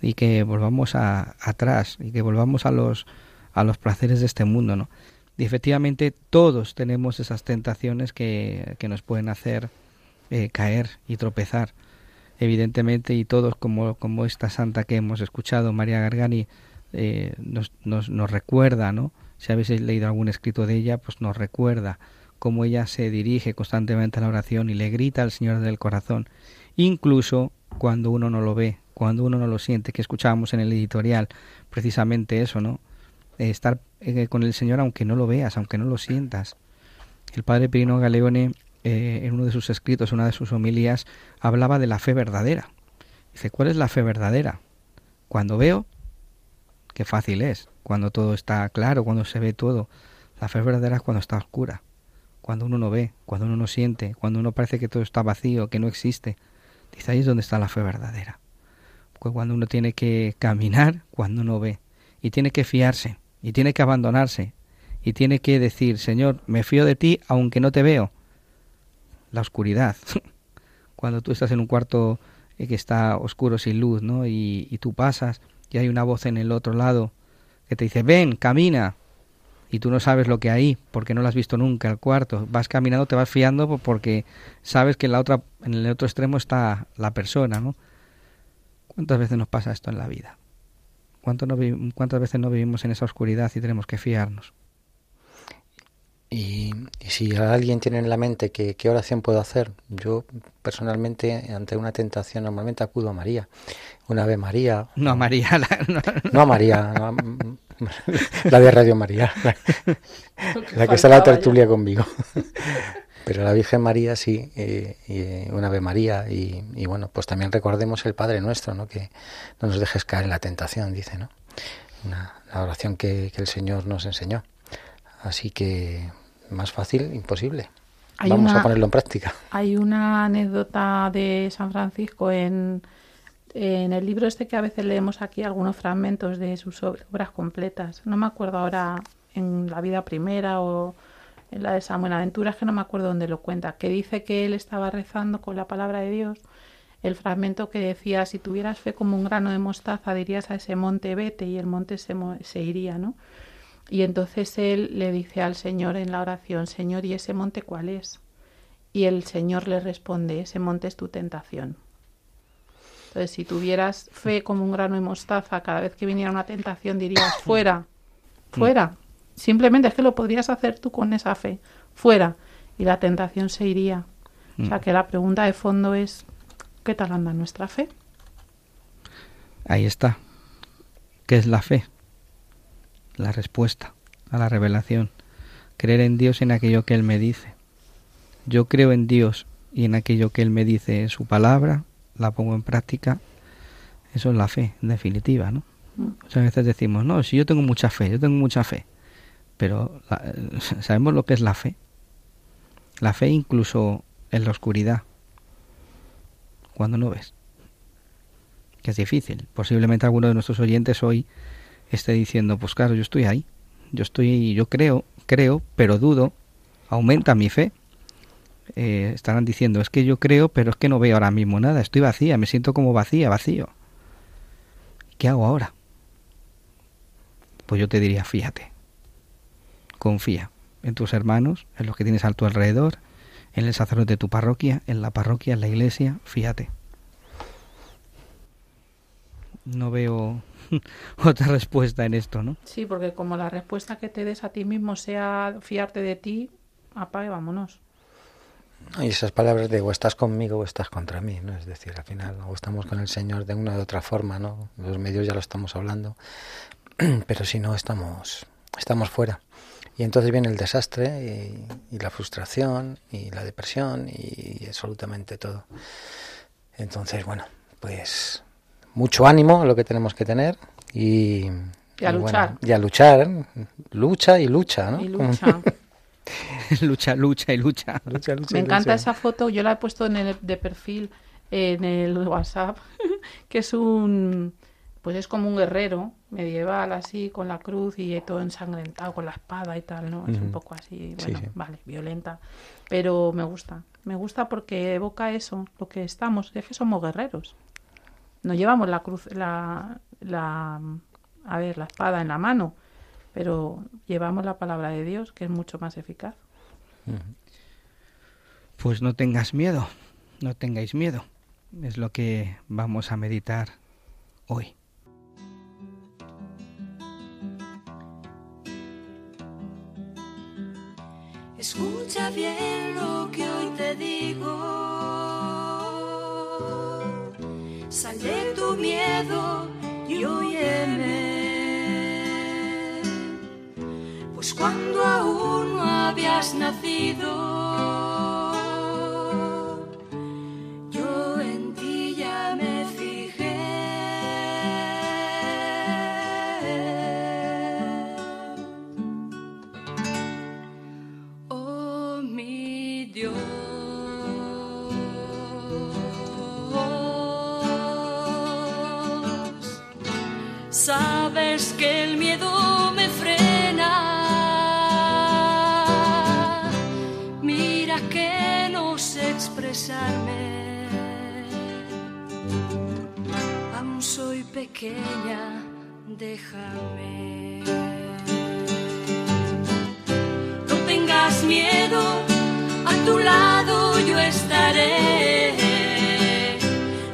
y que volvamos a, atrás y que volvamos a los, a los placeres de este mundo, ¿no? Y efectivamente todos tenemos esas tentaciones que, que nos pueden hacer eh, caer y tropezar. Evidentemente, y todos como, como esta santa que hemos escuchado, María Gargani, eh, nos, nos, nos recuerda, ¿no? Si habéis leído algún escrito de ella, pues nos recuerda cómo ella se dirige constantemente a la oración y le grita al Señor del corazón, incluso cuando uno no lo ve, cuando uno no lo siente, que escuchábamos en el editorial precisamente eso, ¿no? estar eh, con el Señor aunque no lo veas, aunque no lo sientas. El padre Pirino Galeone, eh, en uno de sus escritos, una de sus homilías, hablaba de la fe verdadera. Dice, ¿cuál es la fe verdadera? Cuando veo, qué fácil es, cuando todo está claro, cuando se ve todo. La fe verdadera es cuando está oscura cuando uno no ve, cuando uno no siente, cuando uno parece que todo está vacío, que no existe. Dice ahí es donde está la fe verdadera. Pues cuando uno tiene que caminar, cuando uno ve, y tiene que fiarse, y tiene que abandonarse, y tiene que decir, Señor, me fío de ti aunque no te veo. La oscuridad. cuando tú estás en un cuarto eh, que está oscuro sin luz, ¿no? Y, y tú pasas y hay una voz en el otro lado que te dice, ven, camina, y tú no sabes lo que hay porque no lo has visto nunca el cuarto. Vas caminando, te vas fiando porque sabes que en la otra en el otro extremo está la persona, ¿no? ¿Cuántas veces nos pasa esto en la vida? ¿Cuánto no, ¿Cuántas veces no vivimos en esa oscuridad y tenemos que fiarnos? Y, si alguien tiene en la mente que qué oración puedo hacer, yo personalmente ante una tentación normalmente acudo a María. Una Ave María. No a María. no. a María. la de Radio María. La, que está la tertulia conmigo. Pero la Virgen María sí, eh, y una Ave María. Y, bueno, pues también recordemos el Padre Nuestro, ¿no? Que no nos dejes caer en la tentación, dice, ¿no? Una, la oración que el Señor nos enseñó. Así que más fácil, imposible. Vamos a ponerlo en práctica. Hay una anécdota de San Francisco en, en el libro este que a veces leemos aquí, algunos fragmentos de sus obras completas. No me acuerdo ahora en la vida primera o en la de San Buenaventura, es que no me acuerdo dónde lo cuenta, que dice que él estaba rezando con la palabra de Dios el fragmento que decía, si tuvieras fe como un grano de mostaza, dirías a ese monte vete y el monte se, se iría, ¿no? Y entonces él le dice al Señor en la oración, Señor, ¿y ese monte cuál es? Y el Señor le responde, ese monte es tu tentación. Entonces, si tuvieras fe como un grano de mostaza, cada vez que viniera una tentación dirías, fuera, fuera. Simplemente es que lo podrías hacer tú con esa fe, fuera. Y la tentación se iría. O sea que la pregunta de fondo es, ¿qué tal anda nuestra fe? Ahí está. ¿Qué es la fe? la respuesta a la revelación, creer en Dios en aquello que Él me dice. Yo creo en Dios y en aquello que Él me dice en su palabra, la pongo en práctica, eso es la fe, en definitiva, ¿no? Mm. Muchas veces decimos, no, si yo tengo mucha fe, yo tengo mucha fe, pero ¿sabemos lo que es la fe? La fe incluso en la oscuridad, cuando no ves, que es difícil. Posiblemente alguno de nuestros oyentes hoy esté diciendo, pues claro, yo estoy ahí, yo estoy, yo creo, creo, pero dudo, aumenta mi fe. Eh, estarán diciendo, es que yo creo, pero es que no veo ahora mismo nada, estoy vacía, me siento como vacía, vacío. ¿Qué hago ahora? Pues yo te diría, fíjate, confía en tus hermanos, en los que tienes a tu alrededor, en el sacerdote de tu parroquia, en la parroquia, en la iglesia, fíjate. No veo otra respuesta en esto, ¿no? Sí, porque como la respuesta que te des a ti mismo sea fiarte de ti, apague, vámonos. Y esas palabras de o estás conmigo o estás contra mí, ¿no? Es decir, al final o estamos con el Señor de una u otra forma, ¿no? Los medios ya lo estamos hablando, pero si no estamos estamos fuera. Y entonces viene el desastre y, la frustración y la depresión y absolutamente todo. Entonces, bueno, pues mucho ánimo lo que tenemos que tener y, a luchar. y a luchar, lucha y lucha, ¿no? Y lucha. lucha, lucha y lucha. Me encanta esa foto, yo la he puesto en el, de perfil en el WhatsApp, que es un, pues es como un guerrero medieval así, con la cruz y todo ensangrentado, con la espada y tal, ¿no? Es un poco así, bueno, vale, violenta, pero me gusta, me gusta porque evoca eso, lo que estamos, es que somos guerreros. No llevamos la cruz, la, la, a ver, la espada en la mano, pero llevamos la palabra de Dios, que es mucho más eficaz. Pues no tengas miedo, no tengáis miedo. Es lo que vamos a meditar hoy. Escucha bien lo que hoy te digo. Sal de tu miedo y óyeme. Cuando aún no habías nacido, pequeña, déjame. No tengas miedo, a tu lado yo estaré.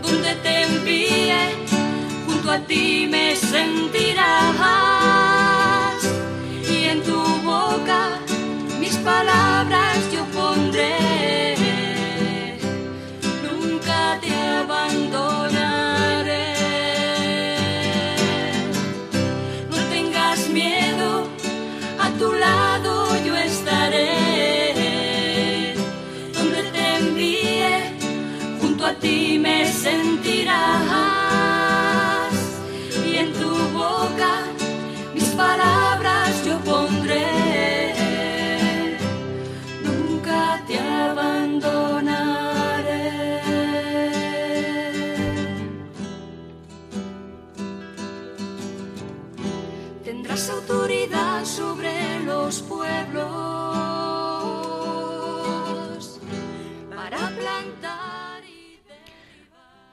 Donde te envíe, junto a ti me sentirás y en tu boca mis palabras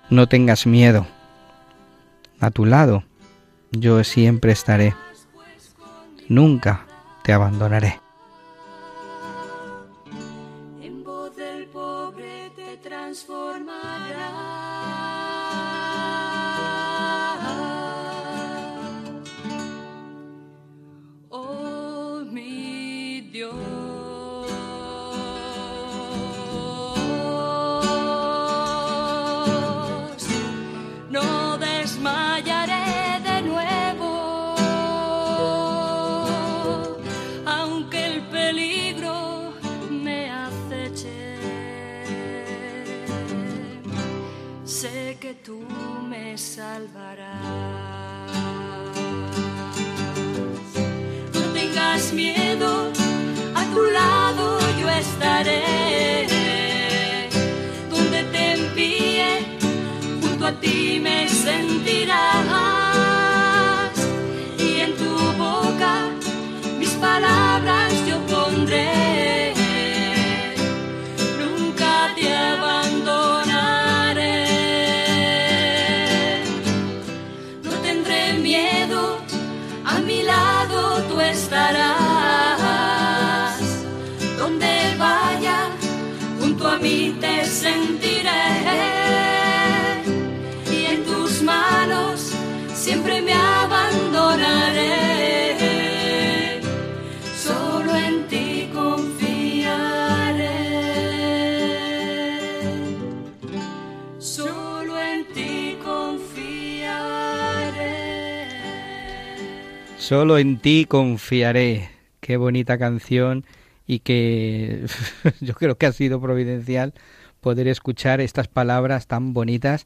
No tengas miedo. A tu lado yo siempre estaré nunca te abandonaré. Solo en ti confiaré. qué bonita canción y que yo creo que ha sido providencial poder escuchar estas palabras tan bonitas.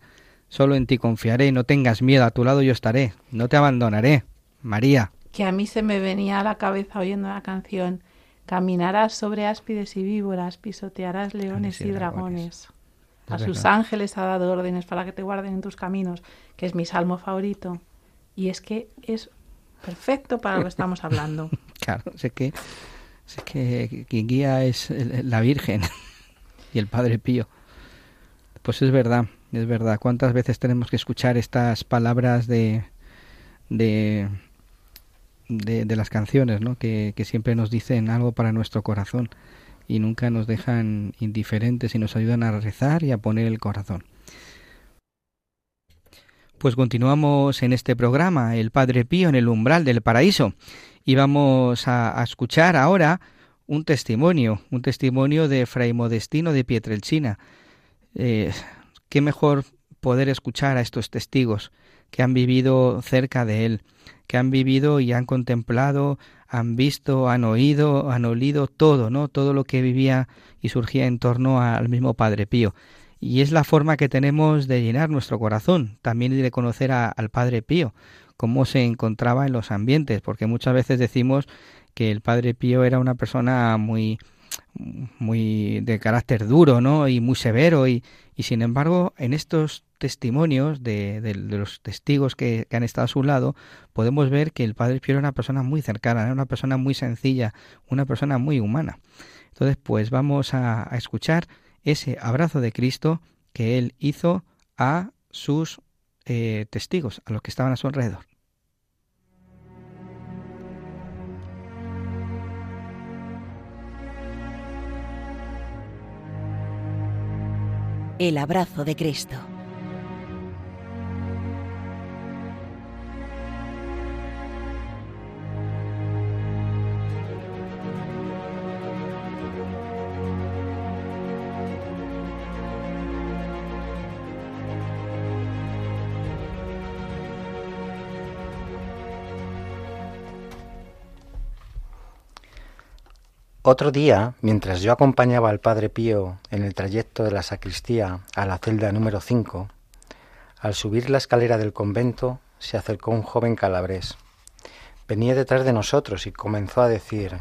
Solo en ti confiaré, no tengas miedo, a tu lado yo estaré, no te abandonaré. María. Que a mí se me venía a la cabeza oyendo la canción, caminarás sobre áspides y víboras, pisotearás leones y dragones. A sus ángeles ha dado órdenes para que te guarden en tus caminos, que es mi salmo favorito. Y es que es perfecto para lo que estamos hablando. claro, sé que, sé que quien guía es la Virgen y el Padre Pío. Pues es verdad, es verdad. ¿Cuántas veces tenemos que escuchar estas palabras de, de, de, las canciones, ¿no? Que, que siempre nos dicen algo para nuestro corazón y nunca nos dejan indiferentes y nos ayudan a rezar y a poner el corazón. Pues continuamos en este programa, El Padre Pío en el umbral del paraíso, y vamos a, escuchar ahora un testimonio, un testimonio de Fray Modestino de Pietrelcina. Eh, qué mejor poder escuchar a estos testigos que han vivido cerca de él, que han vivido y han contemplado, han visto, han oído, han olido todo, ¿no? Todo lo que vivía y surgía en torno al mismo Padre Pío. Y es la forma que tenemos de llenar nuestro corazón, también de conocer al Padre Pío, cómo se encontraba en los ambientes, porque muchas veces decimos que el Padre Pío era una persona muy muy de carácter duro, ¿no? Y muy severo y, y sin embargo en estos testimonios de, de, los testigos que, han estado a su lado podemos ver que el Padre Pío era una persona muy cercana, era una persona muy sencilla, una persona muy humana. Entonces, pues vamos a escuchar ese abrazo de Cristo que él hizo a sus eh, testigos, a los que estaban a su alrededor. El abrazo de Cristo. Otro día, mientras yo acompañaba al Padre Pío en el trayecto de la sacristía a la celda número 5, al subir la escalera del convento se acercó un joven calabrés. Venía detrás de nosotros y comenzó a decir,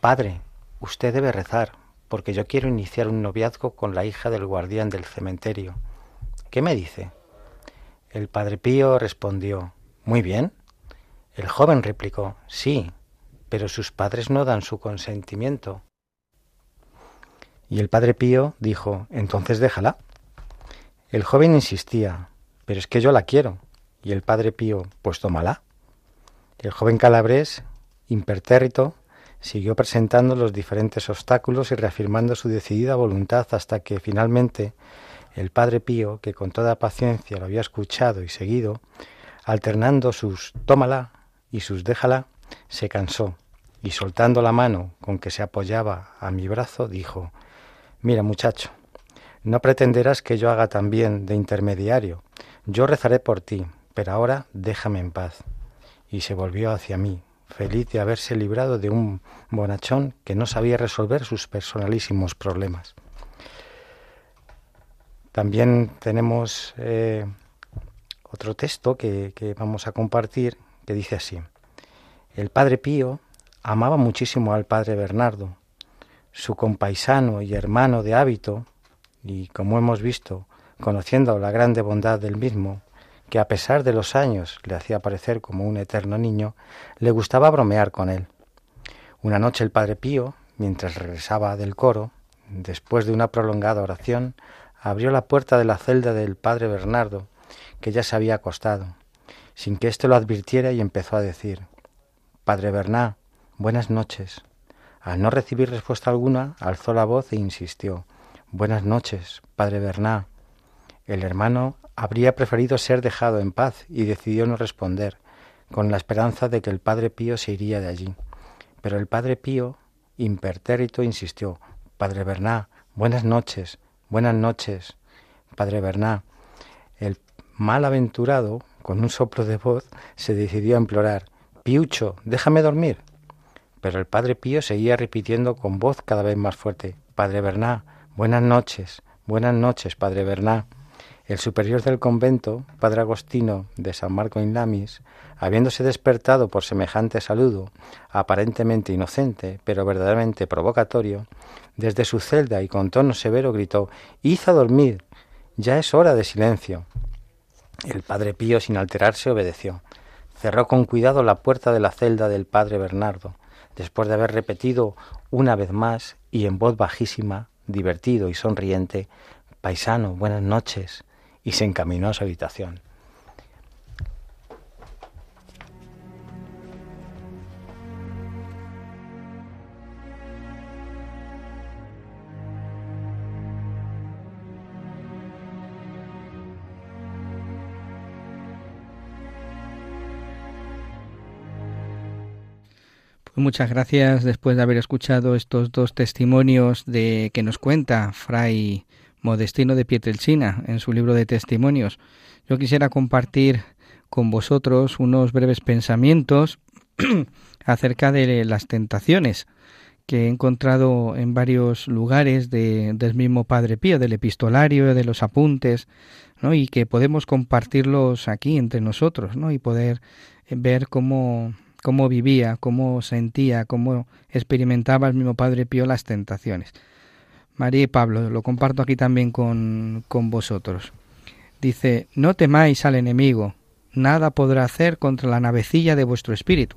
Padre, usted debe rezar, porque yo quiero iniciar un noviazgo con la hija del guardián del cementerio. ¿Qué me dice? El Padre Pío respondió, Muy bien. El joven replicó, Sí, pero sus padres no dan su consentimiento. Y el padre Pío dijo, entonces déjala. El joven insistía, pero es que yo la quiero. Y el padre Pío, pues tómala. El joven calabrés, impertérrito, siguió presentando los diferentes obstáculos y reafirmando su decidida voluntad hasta que finalmente el padre Pío, que con toda paciencia lo había escuchado y seguido, alternando sus tómala y sus déjala, se cansó y soltando la mano con que se apoyaba a mi brazo, dijo Mira, muchacho, no pretenderás que yo haga también de intermediario. Yo rezaré por ti, pero ahora déjame en paz. Y se volvió hacia mí, feliz de haberse librado de un bonachón que no sabía resolver sus personalísimos problemas. También tenemos eh, otro texto que, que vamos a compartir que dice así. El Padre Pío amaba muchísimo al padre Bernardo, su compaisano y hermano de hábito, y como hemos visto, conociendo la grande bondad del mismo, que a pesar de los años le hacía parecer como un eterno niño, le gustaba bromear con él. Una noche el padre Pío, mientras regresaba del coro, después de una prolongada oración, abrió la puerta de la celda del padre Bernardo, que ya se había acostado, sin que éste lo advirtiera y empezó a decir Padre Bernard, Buenas noches. Al no recibir respuesta alguna, alzó la voz e insistió. Buenas noches, padre Bernard. El hermano habría preferido ser dejado en paz y decidió no responder, con la esperanza de que el padre Pío se iría de allí. Pero el padre Pío, impertérrito, insistió. Padre Bernard, buenas noches, buenas noches. Padre Bernard. El malaventurado, con un soplo de voz, se decidió a implorar. Piucho, déjame dormir. Pero el padre Pío seguía repitiendo con voz cada vez más fuerte, Padre Berná, buenas noches, buenas noches, Padre Berná. El superior del convento, Padre Agostino de San Marco in Lamis, habiéndose despertado por semejante saludo, aparentemente inocente, pero verdaderamente provocatorio, desde su celda y con tono severo gritó Id a dormir, ya es hora de silencio. El padre Pío, sin alterarse, obedeció. Cerró con cuidado la puerta de la celda del padre Bernardo, después de haber repetido una vez más y en voz bajísima, divertido y sonriente, Paisano, buenas noches, y se encaminó a su habitación. Muchas gracias después de haber escuchado estos dos testimonios de que nos cuenta Fray Modestino de Pietrelcina en su libro de testimonios. Yo quisiera compartir con vosotros unos breves pensamientos acerca de las tentaciones que he encontrado en varios lugares de, del mismo Padre Pío, del epistolario, de los apuntes, ¿no? y que podemos compartirlos aquí entre nosotros, ¿no? y poder ver cómo, cómo vivía, cómo sentía, cómo experimentaba el mismo Padre Pío las tentaciones. María y Pablo, lo comparto aquí también con, con vosotros. Dice, no temáis al enemigo, nada podrá hacer contra la navecilla de vuestro espíritu,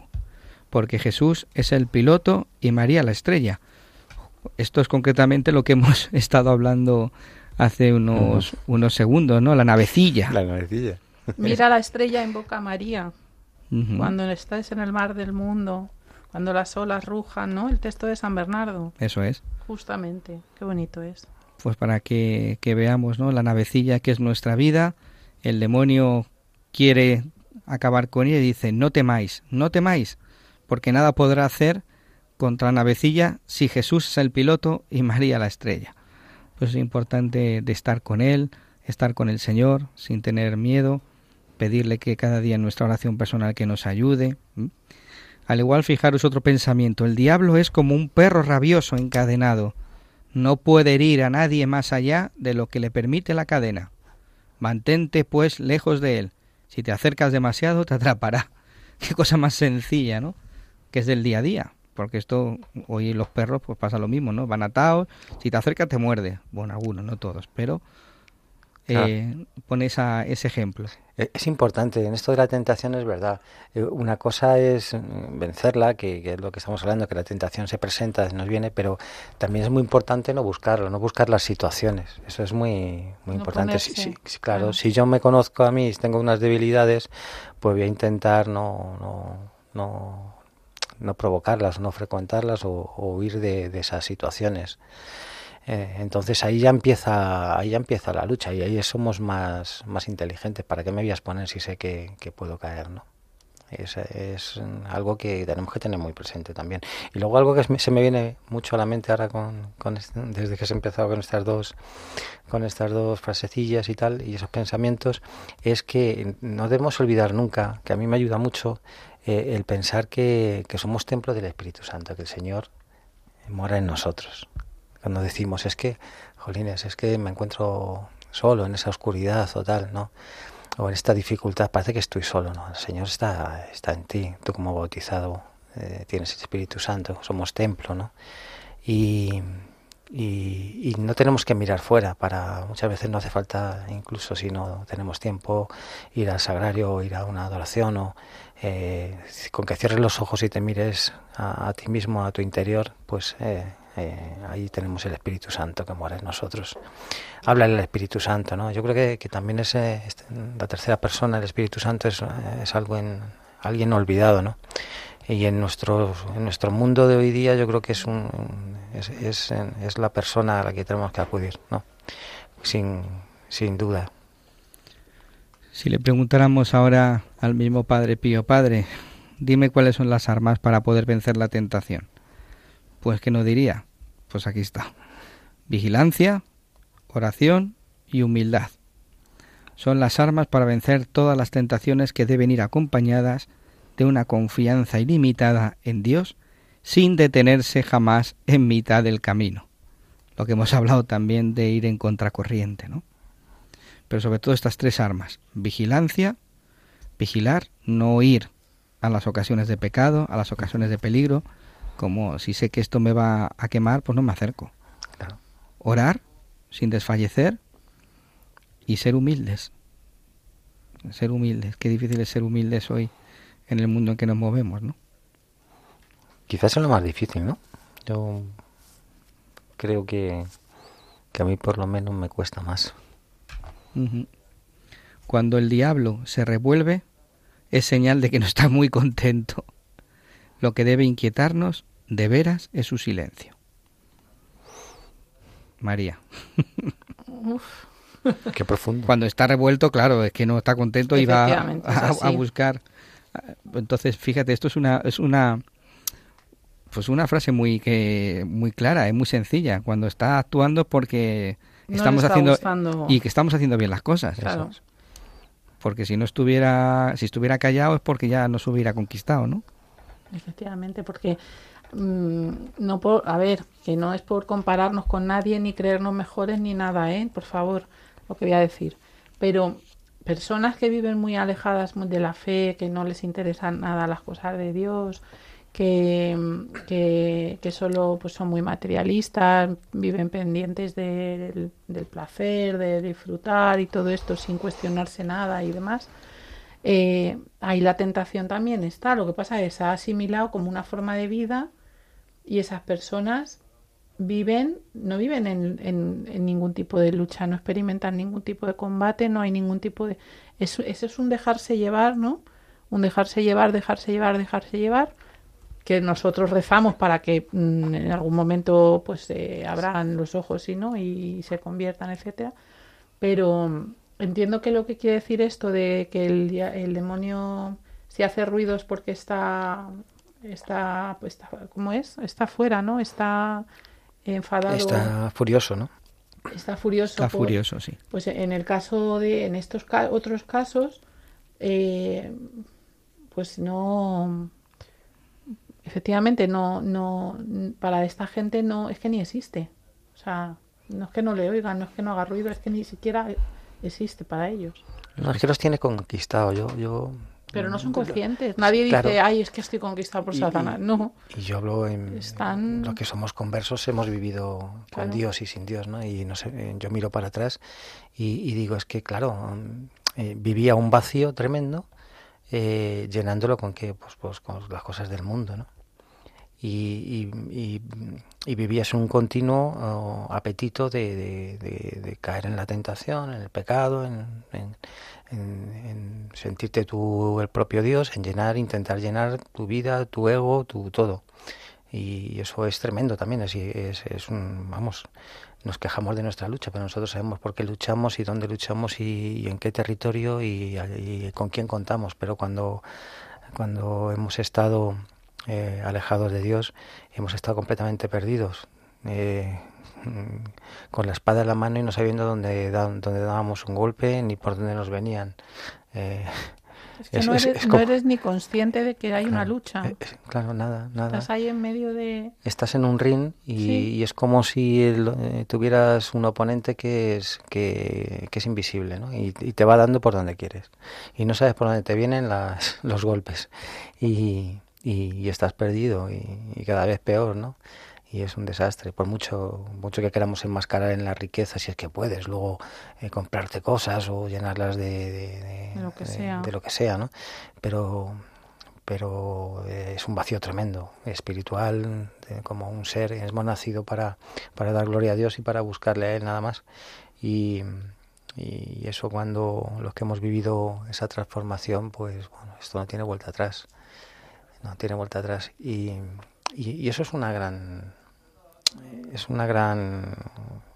porque Jesús es el piloto y María la estrella. Esto es concretamente lo que hemos estado hablando hace unos, unos segundos, ¿no? La navecilla. La navecilla. Mira la estrella en boca María, Cuando estáis en el mar del mundo, cuando las olas rujan, ¿no? El texto de San Bernardo, Eso es. justamente. Qué bonito es. Pues para que, que veamos, ¿no? La navecilla que es nuestra vida, el demonio quiere acabar con ella y dice, no temáis, no temáis, porque nada podrá hacer contra la navecilla si Jesús es el piloto y María la estrella. Pues es importante de estar con Él, estar con el Señor sin tener miedo, pedirle que cada día en nuestra oración personal que nos ayude. Al igual, fijaros otro pensamiento, el diablo es como un perro rabioso encadenado, no puede herir a nadie más allá de lo que le permite la cadena. Mantente, pues, lejos de él. Si te acercas demasiado, te atrapará. Qué cosa más sencilla, ¿no? Que es del día a día. Porque esto, hoy los perros, pues pasa lo mismo, ¿no? Van atados, si te acercas te muerde. Bueno, algunos, no todos, pero eh, pone esa, ese ejemplo. Eh, Es importante, en esto de la tentación es verdad. Eh, Una cosa es mm, vencerla, que, que es lo que estamos hablando, que la tentación se presenta, nos viene, pero también es muy importante no buscarlo, no buscar las situaciones. Eso es muy, muy No importante. Sí, sí, sí, claro, claro. si yo me conozco a mí y tengo unas debilidades, pues voy a intentar no, no, no, no provocarlas, no frecuentarlas o, o huir de, de esas situaciones. Eh, entonces ahí ya empieza ahí ya empieza la lucha y ahí somos más, más inteligentes. ¿Para qué me voy a exponer si sé que, puedo caer? ¿no? Es, es algo que tenemos que tener muy presente también. Y luego algo que se me viene mucho a la mente ahora con, con desde que se ha empezado con estas dos con estas dos frasecillas y tal y esos pensamientos es que no debemos olvidar nunca que a mí me ayuda mucho eh, el pensar que, que somos templo del Espíritu Santo, que el Señor mora en nosotros cuando decimos es que, jolines, es que me encuentro solo en esa oscuridad o tal, ¿no? O en esta dificultad, parece que estoy solo, ¿no? El Señor está, está en ti, tú como bautizado eh, tienes el Espíritu Santo, somos templo, ¿no? Y, y, no tenemos que mirar fuera, para muchas veces no hace falta, incluso si no tenemos tiempo, ir al sagrario o ir a una adoración o eh, con que cierres los ojos y te mires a, a ti mismo, a tu interior, pues eh, eh, ahí tenemos el Espíritu Santo que mora en nosotros. Habla el Espíritu Santo, ¿no? Yo creo que, también es este, la tercera persona, el Espíritu Santo, es, es algo en, alguien olvidado, ¿no? Y en nuestro, en nuestro mundo de hoy día yo creo que es, un, es, es, es la persona a la que tenemos que acudir, ¿no? Sin, sin duda. Si le preguntáramos ahora al mismo Padre Pío, Padre, dime cuáles son las armas para poder vencer la tentación. Pues que no diría, pues aquí está. Vigilancia, oración y humildad. Son las armas para vencer todas las tentaciones que deben ir acompañadas de una confianza ilimitada en Dios sin detenerse jamás en mitad del camino. Lo que hemos hablado también de ir en contracorriente, ¿no? Pero sobre todo estas tres armas, vigilancia, vigilar, no ir a las ocasiones de pecado, a las ocasiones de peligro, como si sé que esto me va a quemar, pues no me acerco. Orar sin desfallecer y ser humildes. Ser humildes. Qué difícil es ser humildes hoy en el mundo en que nos movemos, ¿no? Quizás es lo más difícil, ¿no? Yo creo que, que a mí por lo menos me cuesta más. Cuando el diablo se revuelve, es señal de que no está muy contento. Lo que debe inquietarnos, de veras, es su silencio. María. Qué profundo. Cuando está revuelto, claro, es que no está contento y va a, buscar. Entonces, fíjate, esto es una es una pues una frase muy que muy clara, es muy sencilla. Cuando está actuando es porque No estamos está haciendo gustando. y que estamos haciendo bien las cosas. Claro. Porque si no estuviera si estuviera callado es porque ya nos hubiera conquistado, ¿no? Efectivamente, porque mm, no por, a ver, que no es por compararnos con nadie ni creernos mejores ni nada, ¿eh? Por favor, lo que voy a decir. Pero personas que viven muy alejadas de la fe, que no les interesan nada las cosas de Dios, que, que, que solo pues son muy materialistas, viven pendientes del, del placer, de disfrutar y todo esto sin cuestionarse nada y demás. Eh, ahí la tentación también está. Lo que pasa es que ha asimilado como una forma de vida y esas personas viven, no viven en, ningún tipo de lucha, no experimentan ningún tipo de combate, no hay ningún tipo de... Eso, eso es un dejarse llevar, ¿no? Un dejarse llevar, dejarse llevar, dejarse llevar, que nosotros rezamos para que mm, en algún momento pues se abran los ojos y no y se conviertan, etcétera. Pero entiendo que lo que quiere decir esto de que el, dia- el demonio si hace ruidos porque está está pues está, ¿cómo es? Está fuera, ¿no? Está enfadado, está, Está furioso, ¿no? furioso. Está por- furioso, sí. Pues en el caso de en estos ca- otros casos eh, pues no efectivamente no no para esta gente no es que ni existe. O sea, no es que no le oigan, no es que no haga ruido, es que ni siquiera existe para ellos. No, es que los tiene conquistado. Yo, yo, Pero no son conscientes. Nadie dice, ay, es que estoy conquistado por Y- Satanás. No. Y yo hablo en Están- lo que somos conversos, hemos vivido Claro. con Dios y sin Dios, ¿no? Y no sé, eh, yo miro para atrás y, y digo, es que claro, mm, eh, vivía un vacío tremendo, eh, llenándolo con qué, pues, pues con las cosas del mundo, ¿no? Y, y, y- vivías un continuo oh, apetito de, caer en la tentación, en el pecado, en, en- en- en sentirte tú el propio Dios, en llenar, intentar llenar tu vida, tu ego, tu todo. Y eso es tremendo también, es, es, es un, vamos, nos quejamos de nuestra lucha, pero nosotros sabemos por qué luchamos y dónde luchamos y, y en qué territorio y, y con quién contamos. Pero cuando, cuando hemos estado eh, alejados de Dios, hemos estado completamente perdidos. eh, con la espada en la mano y no sabiendo dónde, da- dónde dábamos un golpe ni por dónde nos venían. Eh, Es que Es- no, es- eres, es no eres ni consciente de que hay una lucha. eh, claro, nada, nada. Estás ahí en medio de... Estás en un ring y, Sí. y es como si el- eh, tuvieras un oponente que es que, que es invisible, ¿no? Y, y te va dando por donde quieres. Y no sabes por dónde te vienen las, los golpes. Y, y- y estás perdido y, y cada vez peor, ¿no? Y es un desastre. Por mucho, mucho que queramos enmascarar en la riqueza, si es que puedes, luego eh, comprarte cosas o llenarlas de, de- de- De lo que sea. de lo que sea, ¿no? Pero pero eh, es un vacío tremendo, espiritual, como un ser, hemos nacido para, para dar gloria a Dios y para buscarle a Él nada más. Y, y eso cuando los que hemos vivido esa transformación, pues bueno, esto no tiene vuelta atrás, no tiene vuelta atrás. Y, y, y eso es una gran, es una gran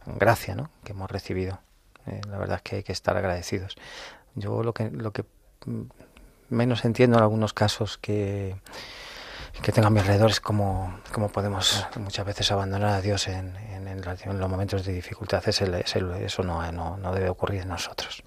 gracia ¿no? que hemos recibido. Eh, la verdad es que hay que estar agradecidos. Yo lo que, lo que menos entiendo en algunos casos que, que tengo a mi alrededor es cómo, cómo podemos muchas veces abandonar a Dios en, en, los momentos de dificultad. Es el- es el- eso no, no, no debe ocurrir en nosotros.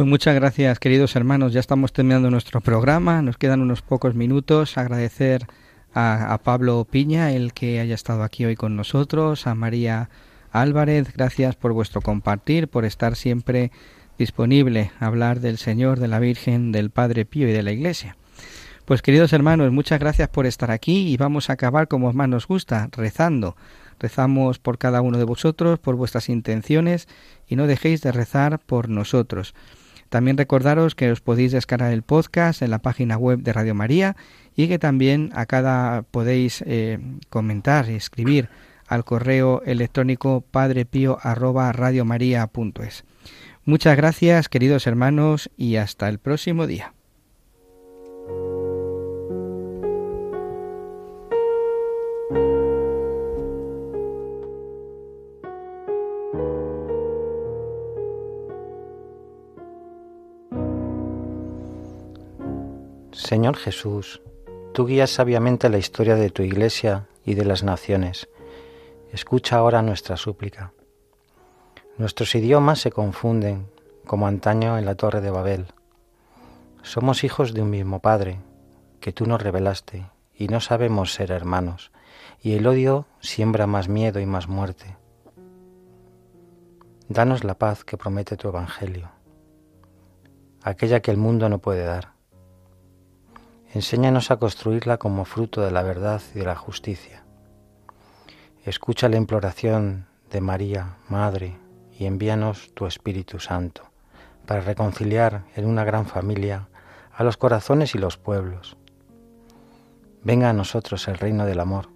Pues muchas gracias, queridos hermanos. Ya estamos terminando nuestro programa. Nos quedan unos pocos minutos. Agradecer a, a Pablo Piña, el que haya estado aquí hoy con nosotros, a María Álvarez, gracias por vuestro compartir, por estar siempre disponible a hablar del Señor, de la Virgen, del Padre Pío y de la Iglesia. Pues queridos hermanos, muchas gracias por estar aquí y vamos a acabar como más nos gusta, rezando. Rezamos por cada uno de vosotros, por vuestras intenciones y no dejéis de rezar por nosotros. También recordaros que os podéis descargar el podcast en la página web de Radio María y que también a cada podéis eh, comentar y escribir al correo electrónico padrepío@radiomaria.es. Muchas gracias, queridos hermanos, y hasta el próximo día. Señor Jesús, tú guías sabiamente la historia de tu Iglesia y de las naciones. Escucha ahora nuestra súplica. Nuestros idiomas se confunden, como antaño en la torre de Babel. Somos hijos de un mismo Padre, que tú nos revelaste, y no sabemos ser hermanos, y el odio siembra más miedo y más muerte. Danos la paz que promete tu Evangelio, aquella que el mundo no puede dar. Enséñanos a construirla como fruto de la verdad y de la justicia. Escucha la imploración de María, Madre, y envíanos tu Espíritu Santo, para reconciliar en una gran familia a los corazones y los pueblos. Venga a nosotros el reino del amor,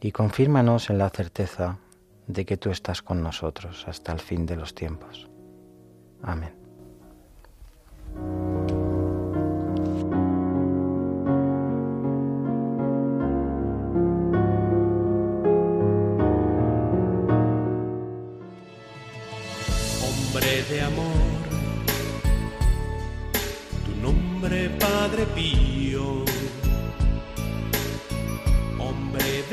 y confírmanos en la certeza de que tú estás con nosotros hasta el fin de los tiempos. Amén.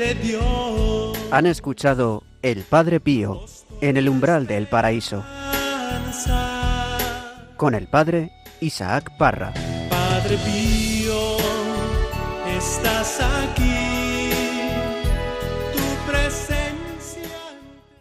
De Dios. Han escuchado El Padre Pío en el umbral del paraíso con el Padre Isaac Parra. Padre Pío,